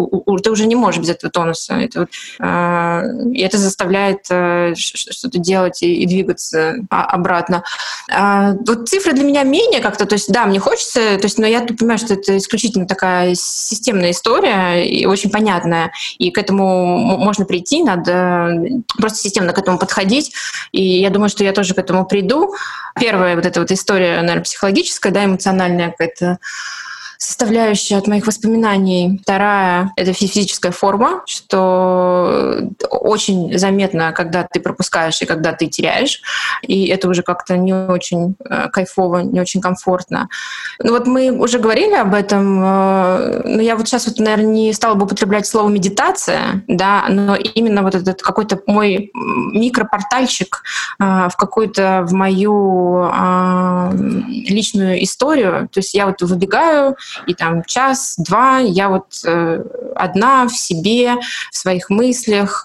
ты уже не можешь без этого тонуса. Это вот, э, и это заставляет э, что-то делать и, двигаться обратно. А, вот цифры для меня менее как-то, то есть да, мне хочется, то есть, но я понимаю, что это исключительно такая системная история и очень понятная, и к этому можно прийти, надо просто системно к этому подходить, и я думаю, что я тоже к этому приду. Первая вот эта вот история, наверное, психологическая, да, эмоциональная какая-то, составляющая от моих воспоминаний. Вторая — это физическая форма, что очень заметно, когда ты пропускаешь и когда ты теряешь. И это уже как-то не очень э, кайфово, не очень комфортно. Ну вот мы уже говорили об этом, э, но я вот сейчас вот, наверное, не стала бы употреблять слово медитация, да, но именно вот этот какой-то мой микропортальчик э, в какую-то в мою личную историю. То есть я вот выбегаю, и там час-два я вот одна в себе, в своих мыслях,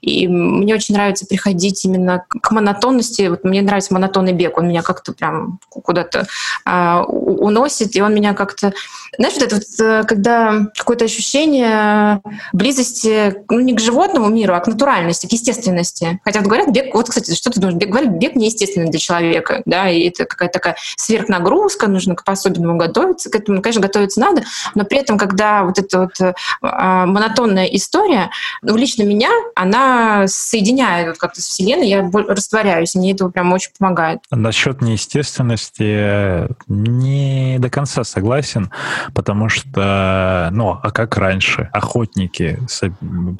и мне очень нравится приходить именно к монотонности. Вот мне нравится монотонный бег, он меня как-то прям куда-то э, уносит, и он меня как-то... Знаешь, вот это вот, э, когда какое-то ощущение близости, ну, не к животному миру, а к натуральности, к естественности. Хотя вот говорят, бег, вот, кстати, что ты думаешь, бег, говорят, бег неестественный для человека, да, и это какая-то такая сверхнагрузка, нужно по-особенному готовиться, к этому, конечно, готовиться надо, но при этом, когда вот эта вот э, монотонная история, ну, лично меня, она соединяет вот как-то с Вселенной, я растворяюсь, мне это прям очень помогает. Насчет неестественности не до конца согласен, потому что, ну, а как раньше? Охотники,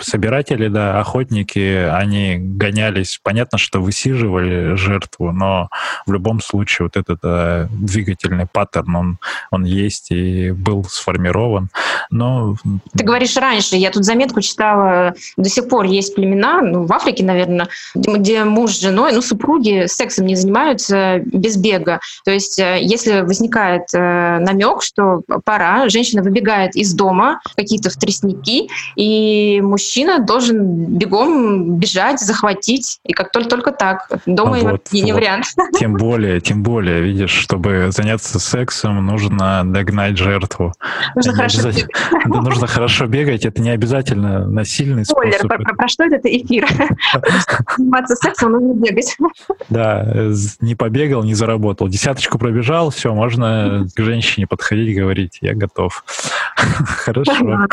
собиратели, да, охотники, они гонялись, понятно, что высиживали жертву, но в любом случае вот этот а, двигательный паттерн, он, он есть и был сформирован. Но... Ты говоришь раньше, я тут заметку читала, до сих пор есть племена, ну, в Африке, наверное, где муж с женой, ну, супруги сексом не занимаются без бега. То есть э, если возникает э, намек, что пора, женщина выбегает из дома, какие-то в тростники, и мужчина должен бегом бежать, захватить, и как только, только так. Дома вот, не вот. вариант. Тем более, тем более, видишь, чтобы заняться сексом, нужно догнать жертву. Нужно хорошо. Да, нужно хорошо бегать, это не обязательно насильный Спойлер, способ. Про, про, про что это эфир? Заниматься сексом нужно бегать. Да, не побегал, не заработал. Десяточку пробежал, все, можно к женщине подходить, говорить, я готов. Хорошо.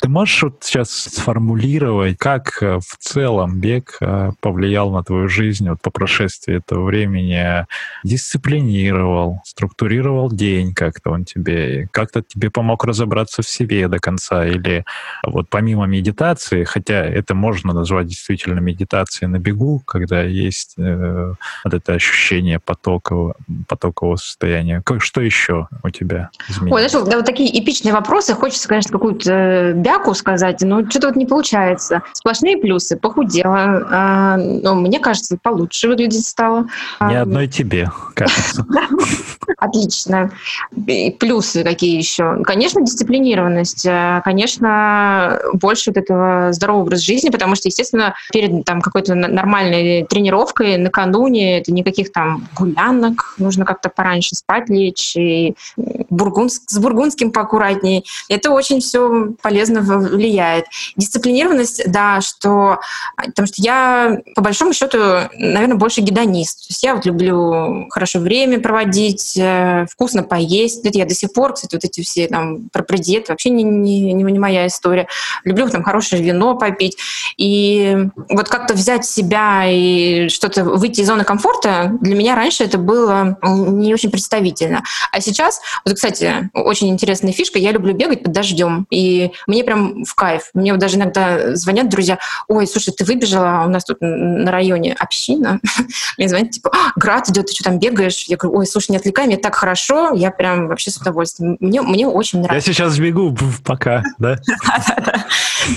Ты можешь вот сейчас сформулировать, как э, в целом бег э, повлиял на твою жизнь вот по прошествии этого времени? Дисциплинировал, структурировал день как-то он тебе, как-то тебе помог разобраться в себе до конца? Или вот помимо медитации, хотя это можно назвать действительно медитацией на бегу, когда есть э, вот это ощущение потокового, потокового состояния. Что еще у тебя изменилось? Ой, знаешь, да, вот такие эпичные вопросы. Хочется, конечно, какую-то э, бяку сказать, но что-то вот не получается. Сплошные плюсы. Похудела. А, но мне кажется, получше выглядеть стало. Ни а, одной тебе, кажется. Отлично. Плюсы какие еще? Конечно, дисциплинированность. Э, конечно, больше вот этого здорового образа жизни, потому что, естественно, перед там какой-то нормальной тренировкой накануне это никаких там гулянок, нужно как-то пораньше спать лечь, и бургундск, с бургундским поаккуратнее. Это очень все полезно влияет. Дисциплинированность, да, что... Потому что я, по большому счету, наверное, больше гедонист. То есть я вот люблю хорошо время проводить, э, вкусно поесть. Это я до сих пор, кстати, вот эти все там про диеты вообще не, не, не моя история. Люблю там хорошее вино попить. И вот как-то взять себя и что-то выйти из зоны комфорта, для меня раньше это было не очень представительно. А сейчас, вот, кстати, очень интересная фишка, я люблю бегать под дождем, и мне прям в кайф. Мне вот даже иногда звонят друзья, ой, слушай, ты выбежала, у нас тут на районе община. Мне звонят, типа, «А, град идет, ты что там бегаешь? Я говорю, ой, слушай, не отвлекай, мне так хорошо, я прям вообще с удовольствием. Мне, мне очень нравится. Я сейчас бегу, пока, да?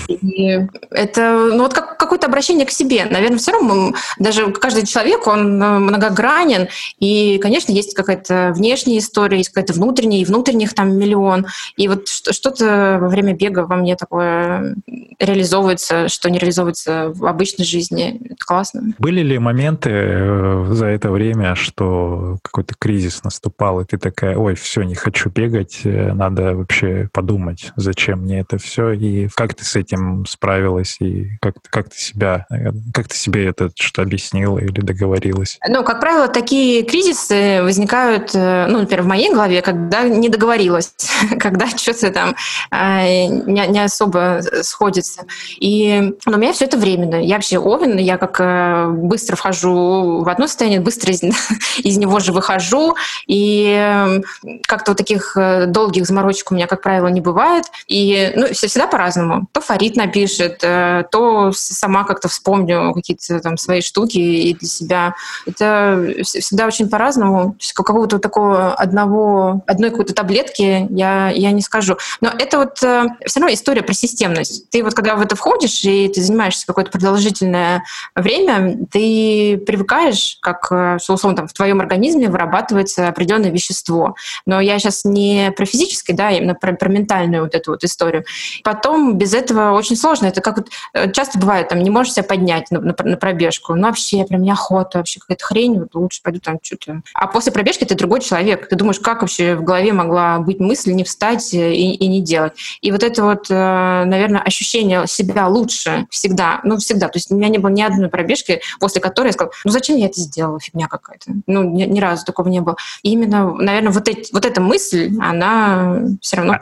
И это ну, вот как, какое-то обращение к себе. Наверное, все равно даже каждый человек, он э, многогранен, и, конечно, есть какая-то внешняя история, есть какая-то внутренняя, и внутренних там миллион. И вот что-то во время бега во мне такое реализовывается, что не реализовывается в обычной жизни. Это классно. Были ли моменты э, за это время, что какой-то кризис наступал, и ты такая, ой, все, не хочу бегать, э, надо вообще подумать, зачем мне это все, и как ты с этим справилась, и как, как ты себя, как ты себе это что объяснила или договорилась? Ну, как правило, такие кризисы возникают, э, ну, например, в моей голове, когда не договорилась, когда что-то там э, не, не особо сходится. И но у меня все это временно. Я вообще овен, я как э, быстро вхожу в одно состояние, быстро из, из него же выхожу, и как-то вот таких долгих заморочек у меня, как правило, не бывает. И ну, всегда по-разному. То Фарид напишет, э, то сама как-то вспомню какие-то там свои штуки и для себя. Это всегда очень по-разному. Какого-то такого одного, одной какой-то таблетки я, я не скажу. Но это вот э, все равно история про системность. Ты вот когда в это входишь, и ты занимаешься какое-то продолжительное время, ты привыкаешь, как, э, условно, там, в твоем организме вырабатывается определенное вещество. Но я сейчас не про физическое, да, именно про, про ментальную вот эту вот историю. Потом без этого очень сложно. Это как вот э, часто бывает, там, не можешь себя поднять на, на, на пробежку. Ну, вообще, прям неохота, вообще какая-то хрень, вот лучше пойду там что-то. А после пробежки ты другой человек. Ты думаешь, как вообще в голове могла быть мысль не встать и, и не делать. И вот это вот, э, наверное, ощущение себя лучше всегда, ну, всегда. То есть у меня не было ни одной пробежки, после которой я сказала, ну, зачем я это сделала, фигня какая-то. Ну, ни, ни разу такого не было. И именно, наверное, вот, эти, вот эта мысль, она все равно...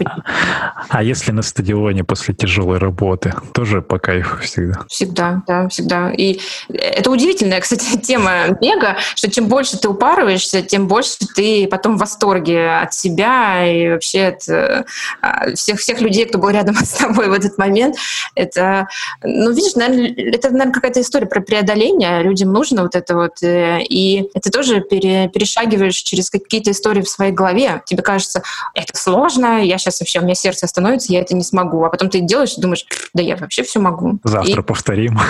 А, а если на стадионе после тяжелой работы, тоже по кайфу всегда? Всегда, да, всегда. И это удивительная, кстати, тема бега, что чем больше ты упарываешься, тем больше ты потом в восторге от себя и вообще от а, всех, всех людей, кто был рядом с тобой в этот момент. Это, ну, видишь, наверное, это, наверное, какая-то история про преодоление. Людям нужно вот это вот. Э, и это тоже пере, перешагиваешь через какие-то истории в своей голове. Тебе кажется, это сложно, я сейчас вообще, у меня сердце остановится, я это не смогу. А потом ты делаешь и думаешь, да я вообще все могу. Завтра и... повторим.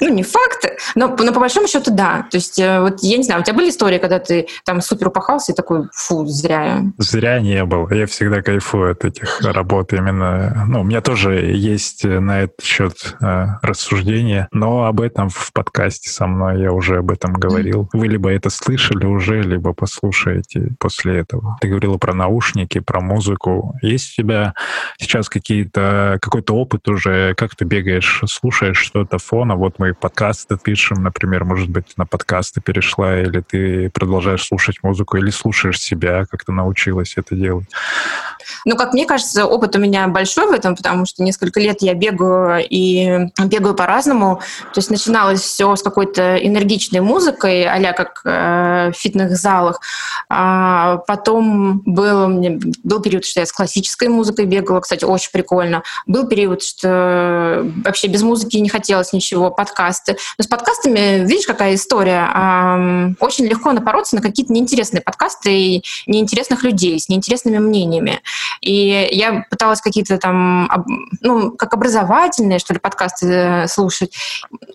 Ну, не факты, но, но по большому счету да. То есть, э, вот я не знаю, у тебя были истории, когда ты там супер упахался и такой, фу, зря. Зря не был. Я всегда кайфую от этих работ именно. Ну, у меня тоже есть на этот счет э, рассуждения, но об этом в подкасте со мной я уже об этом говорил. Вы либо это слышали уже, либо послушаете после этого. Ты говорила про наушники, про музыку. Есть у тебя сейчас какие-то какой-то опыт уже, как ты бегаешь, слушаешь что-то фона? Вот мы подкасты пишем, например, может быть, на подкасты перешла, или ты продолжаешь слушать музыку, или слушаешь себя, как ты научилась это делать? Ну, как мне кажется, опыт у меня большой в этом, потому что несколько лет я бегаю и бегаю по-разному. То есть начиналось все с какой-то энергичной музыкой, а как э, в фитнес-залах. А потом был, был период, что я с классической музыкой бегала, кстати, очень прикольно. Был период, что вообще без музыки не хотелось ничего, подкасты. Но с подкастами, видишь, какая история? Очень легко напороться на какие-то неинтересные подкасты и неинтересных людей с неинтересными мнениями. И я пыталась какие-то там, ну, как образовательные, что ли, подкасты э, слушать.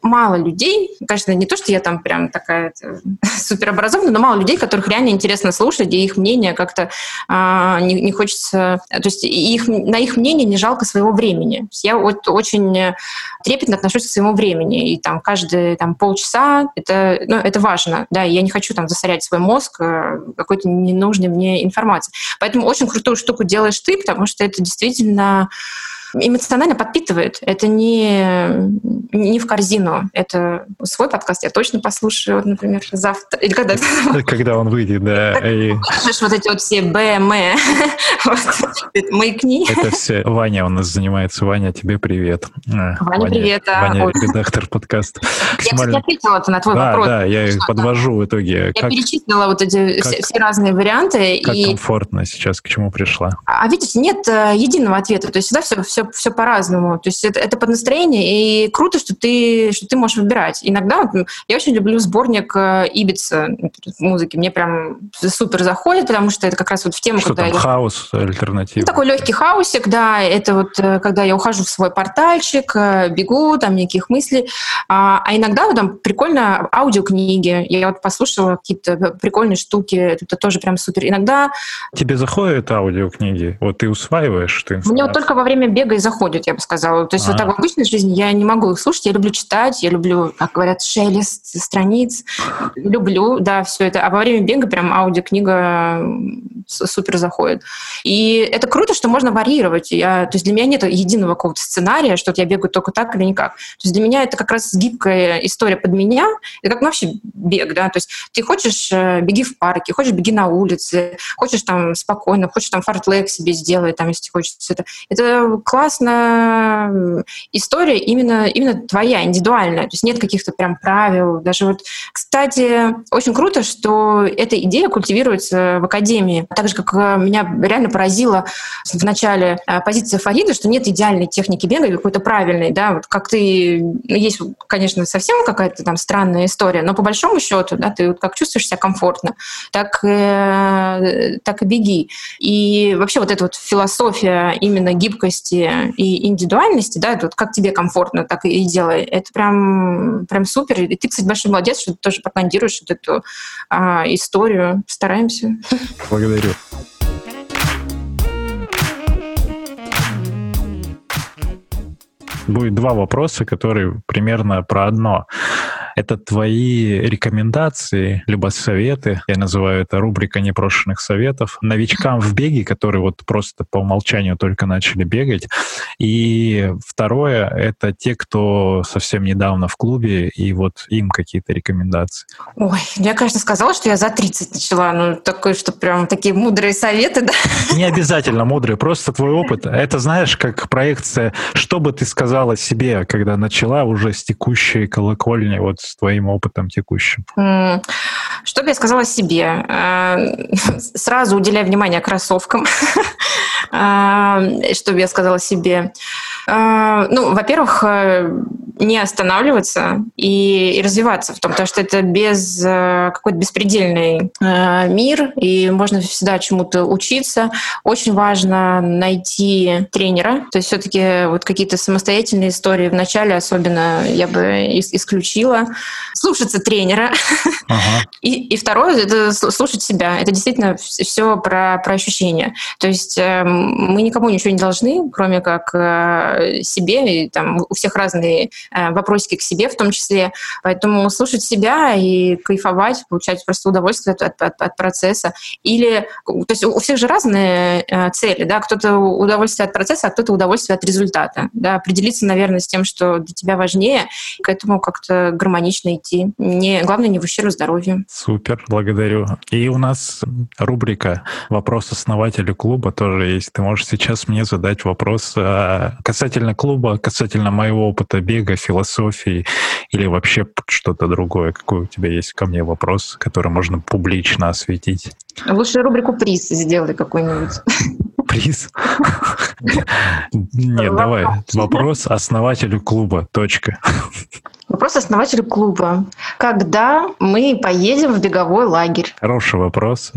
Мало людей, конечно, не то, что я там прям такая суперобразованная, но мало людей, которых реально интересно слушать, и их мнение как-то а, не, не хочется... То есть их, на их мнение не жалко своего времени. Я вот очень трепетно отношусь к своему времени, и там каждые там, полчаса это, ну, это важно, да, я не хочу там засорять свой мозг э, какой-то ненужной мне информацией. Поэтому очень крутую штуку делаешь ты, потому что это действительно эмоционально подпитывает. Это не, не в корзину. Это свой подкаст я точно послушаю, вот, например, завтра. Или когда? Когда он выйдет, да. И... вот эти вот все Б, М, маякни. Это все. Ваня у нас занимается. Ваня, тебе привет. Ваня, Ваня привет. Ваня, редактор подкаста. Я, кстати, ответила на твой да, вопрос. Да, я подвожу в итоге. Я как, перечислила вот эти как, все, разные варианты. Как и... комфортно сейчас, к чему пришла? А видите, нет э, единого ответа. То есть всегда все, все, все по-разному. То есть это, это под настроение, и круто, что ты, что ты можешь выбирать. Иногда вот, я очень люблю сборник э, Ибица музыки. Мне прям супер заходит, потому что это как раз вот в тему, что когда там, я... хаос альтернативный? Ну, такой легкий хаосик, да. Это вот э, когда я ухожу в свой портальчик, э, бегу, там никаких мыслей. А, а иногда вот, там прикольно аудиокниги. Я вот послушала какие-то прикольные штуки. Это тоже прям супер. Иногда... Тебе заходят аудиокниги? Вот ты усваиваешь что Мне вот только во время бега заходит заходит, я бы сказала. То есть а. вот так в обычной жизни я не могу их слушать, я люблю читать, я люблю, как говорят, шелест страниц, люблю, да, все это. А во время бега прям аудиокнига супер заходит. И это круто, что можно варьировать. Я, то есть для меня нет единого какого-то сценария, что вот я бегаю только так или никак. То есть для меня это как раз гибкая история под меня. Это как ну, вообще бег, да. То есть ты хочешь э, беги в парке, хочешь беги на улице, хочешь там спокойно, хочешь там фартлек себе сделать, там, если хочется. Это, это классная история именно, именно твоя, индивидуальная. То есть нет каких-то прям правил. Даже вот, кстати, очень круто, что эта идея культивируется в академии. Так же, как э, меня реально поразила в начале э, позиция Фарида, что нет идеальной техники бега, какой-то правильной, да, вот как ты, ну, есть, конечно, совсем какая-то там странная история, но по большому счету, да, ты вот как чувствуешь себя комфортно, так, э, так и беги. И вообще вот эта вот философия именно гибкости и индивидуальности, да, вот как тебе комфортно, так и делай. Это прям, прям супер. И ты, кстати, большой молодец, что ты тоже пропагандируешь вот эту а, историю. Стараемся. Благодарю. Будет два вопроса, которые примерно про одно. Это твои рекомендации, либо советы, я называю это рубрика непрошенных советов, новичкам в беге, которые вот просто по умолчанию только начали бегать. И второе — это те, кто совсем недавно в клубе, и вот им какие-то рекомендации. Ой, я, конечно, сказала, что я за 30 начала, ну, такое, что прям такие мудрые советы, да? Не обязательно мудрые, просто твой опыт. Это, знаешь, как проекция, что бы ты сказала себе, когда начала уже с текущей колокольни, вот с твоим опытом текущим? Что бы я сказала себе? Э, сразу уделяй внимание кроссовкам. Э, что бы я сказала себе? Э, ну, во-первых, не останавливаться и, и развиваться в том, потому что это без какой-то беспредельный мир, и можно всегда чему-то учиться. Очень важно найти тренера, то есть все-таки вот какие-то самостоятельные истории в начале особенно я бы исключила слушаться тренера. Ага. И, и второе — это слушать себя. Это действительно все про, про ощущения. То есть э, мы никому ничего не должны, кроме как э, себе. И там у всех разные э, вопросики к себе в том числе. Поэтому слушать себя и кайфовать, получать просто удовольствие от, от, от процесса. Или, то есть у всех же разные э, цели, да, кто-то удовольствие от процесса, а кто-то удовольствие от результата. Да, определиться, наверное, с тем, что для тебя важнее, к этому как-то гармонично идти. Не, главное, не в ущерб здоровью. Супер, благодарю. И у нас рубрика «Вопрос основателю клуба» тоже есть. Ты можешь сейчас мне задать вопрос а, касательно клуба, касательно моего опыта бега, философии или вообще что-то другое. Какой у тебя есть ко мне вопрос, который можно публично осветить? Лучше рубрику «Приз» сделай какой-нибудь. Приз? Нет, давай. Вопрос основателю клуба. Точка. Вопрос основателю клуба. Когда мы поедем в беговой лагерь? Хороший вопрос.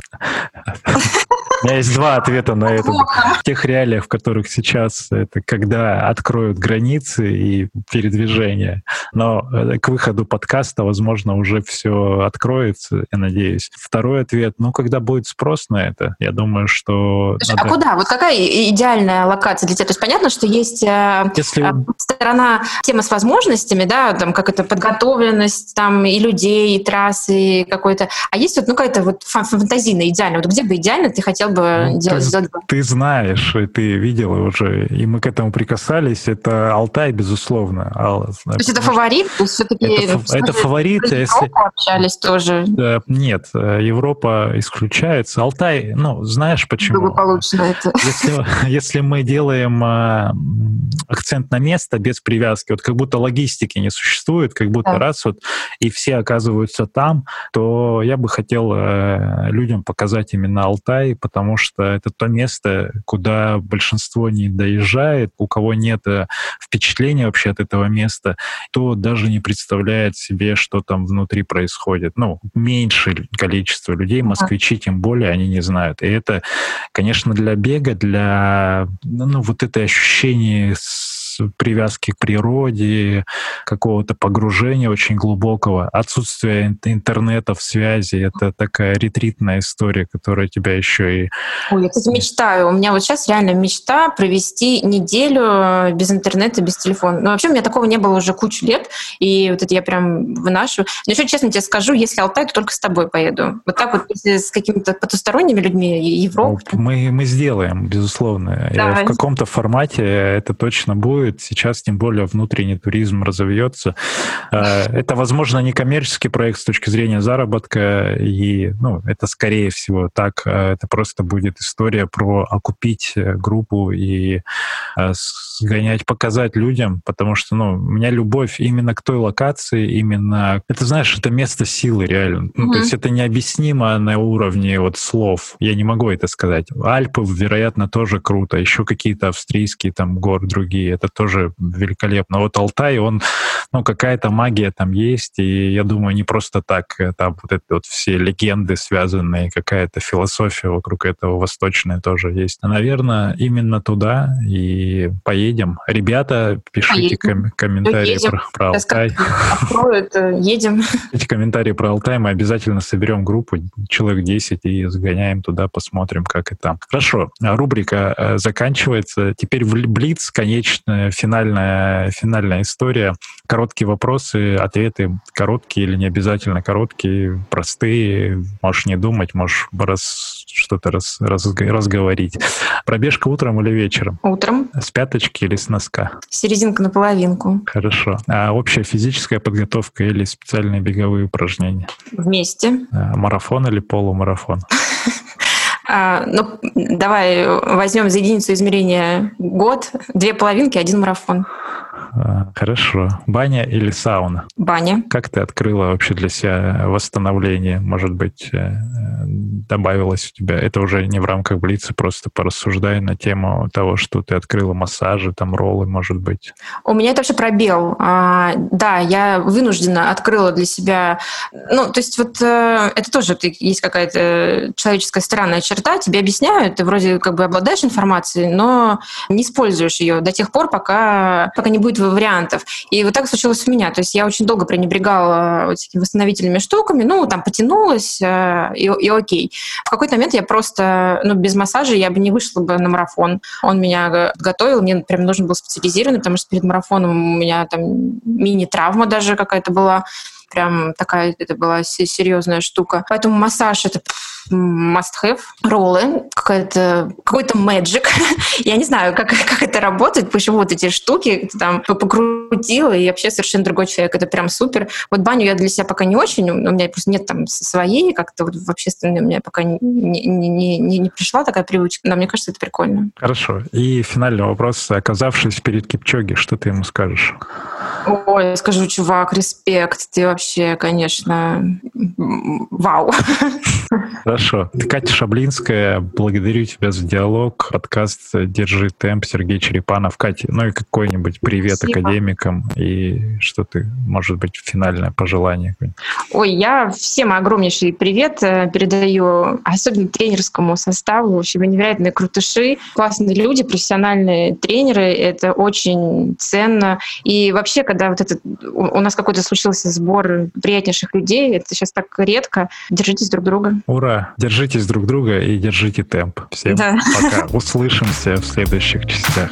У меня есть два ответа на это. В тех реалиях, в которых сейчас это когда откроют границы и передвижение. Но э, к выходу подкаста, возможно, уже все откроется, я надеюсь. Второй ответ, ну, когда будет спрос на это, я думаю, что... Слушай, а надо... А куда? Вот какая идеальная локация для тебя? То есть понятно, что есть э, Если... Э, сторона тема с возможностями, да, там как это подготовленность там и людей, и трассы, какой-то... А есть вот ну какая-то вот фантазийная, идеальная. Вот где бы идеально ты хотел бы ну, делать ты, ты знаешь, и ты видела уже, и мы к этому прикасались, это Алтай, безусловно. Ал, то есть это фаворит? То есть все-таки... Это, ну, это фаворит. Если... общались тоже? Нет, Европа исключается. Алтай, ну, знаешь почему? Благополучно это. Если, если мы делаем а, акцент на место без привязки, вот как будто логистики не существует, как будто да. раз вот и все оказываются там, то я бы хотел э, людям показать именно Алтай, потому что это то место, куда большинство не доезжает, у кого нет э, впечатления вообще от этого места, то даже не представляет себе, что там внутри происходит. Ну, меньше количество людей, москвичи тем более, они не знают. И это, конечно, для бега, для ну, вот это ощущение привязки к природе, какого-то погружения очень глубокого, отсутствие интернета в связи. Это такая ретритная история, которая тебя еще и... Ой, я, кстати, мечтаю. У меня вот сейчас реально мечта провести неделю без интернета, без телефона. Ну, вообще, у меня такого не было уже кучу лет, и вот это я прям выношу. Но еще честно тебе скажу, если Алтай, то только с тобой поеду. Вот так вот, если с какими-то потусторонними людьми, Европа. Ну, мы, мы сделаем, безусловно. Да. В каком-то формате это точно будет. Сейчас, тем более, внутренний туризм разовьется. А, это, возможно, не коммерческий проект с точки зрения заработка, и ну, это, скорее всего, так. А, это просто будет история про окупить э, группу и а, сгонять, показать людям, потому что, ну, у меня любовь именно к той локации, именно... Это, знаешь, это место силы реально. Ну, mm-hmm. то есть это необъяснимо на уровне вот слов. Я не могу это сказать. Альпы, вероятно, тоже круто. Еще какие-то австрийские там горы другие. Это тоже великолепно. Вот Алтай, он, ну, какая-то магия там есть, и я думаю, не просто так. Э, там вот это вот все легенды связанные, какая-то философия вокруг этого восточная тоже есть. Наверное, именно туда и поедем. Ребята, пишите ком- комментарии про, про Алтай. Откроют, э, едем. Эти комментарии про Алтай мы обязательно соберем группу, человек 10, и сгоняем туда, посмотрим, как и там. Хорошо, рубрика э, заканчивается. Теперь в Блиц, конечная, финальная, финальная история. Короткие вопросы, ответы короткие или не обязательно короткие, простые. Можешь не думать, можешь раз, что-то раз, раз, разговорить. Пробежка утром или вечером? Утром. С пяточки или с носка? Серединка на половинку. Хорошо. А общая физическая подготовка или специальные беговые упражнения? Вместе. А, марафон или полумарафон? А, ну, давай возьмем за единицу измерения год, две половинки, один марафон. А, хорошо. Баня или сауна? Баня. Как ты открыла вообще для себя восстановление? Может быть, э, добавилось у тебя? Это уже не в рамках Блица, просто порассуждай на тему того, что ты открыла массажи, там роллы, может быть. У меня это вообще пробел. А, да, я вынуждена открыла для себя... Ну, то есть вот э, это тоже есть какая-то человеческая странная черта. Тебе объясняют, ты вроде как бы обладаешь информацией, но не используешь ее до тех пор, пока, пока не будет вариантов. И вот так случилось у меня. То есть я очень долго пренебрегала вот этими восстановительными штуками, ну, там, потянулась, э, и, и окей. В какой-то момент я просто, ну, без массажа я бы не вышла бы на марафон. Он меня готовил, мне прям нужен был специализированный, потому что перед марафоном у меня там мини-травма даже какая-то была прям такая, это была серьезная штука. Поэтому массаж это must-have. Роллы, какой-то какой-то magic. Я не знаю, как, как это работает, почему вот эти штуки там покрутила, и вообще совершенно другой человек. Это прям супер. Вот баню я для себя пока не очень, у меня просто нет там своей, как-то вот в общественной у меня пока не, не, не, не, не пришла такая привычка. Но мне кажется, это прикольно. Хорошо. И финальный вопрос. Оказавшись перед Кипчоги, что ты ему скажешь? Ой, скажу, чувак, респект. Ты вообще, конечно, вау. Хорошо. Катя Шаблинская, благодарю тебя за диалог. Подкаст «Держи темп» Сергей Черепанов. Катя, ну и какой-нибудь привет Спасибо. академикам и что ты, может быть, финальное пожелание. Ой, я всем огромнейший привет э, передаю, особенно тренерскому составу. В общем, невероятные крутыши, классные люди, профессиональные тренеры. Это очень ценно. И вообще, когда вот этот, у нас какой-то случился сбор приятнейших людей, это сейчас так редко. Держитесь друг друга. Ура! Держитесь друг друга и держите темп. Всем да. пока. Услышимся в следующих частях.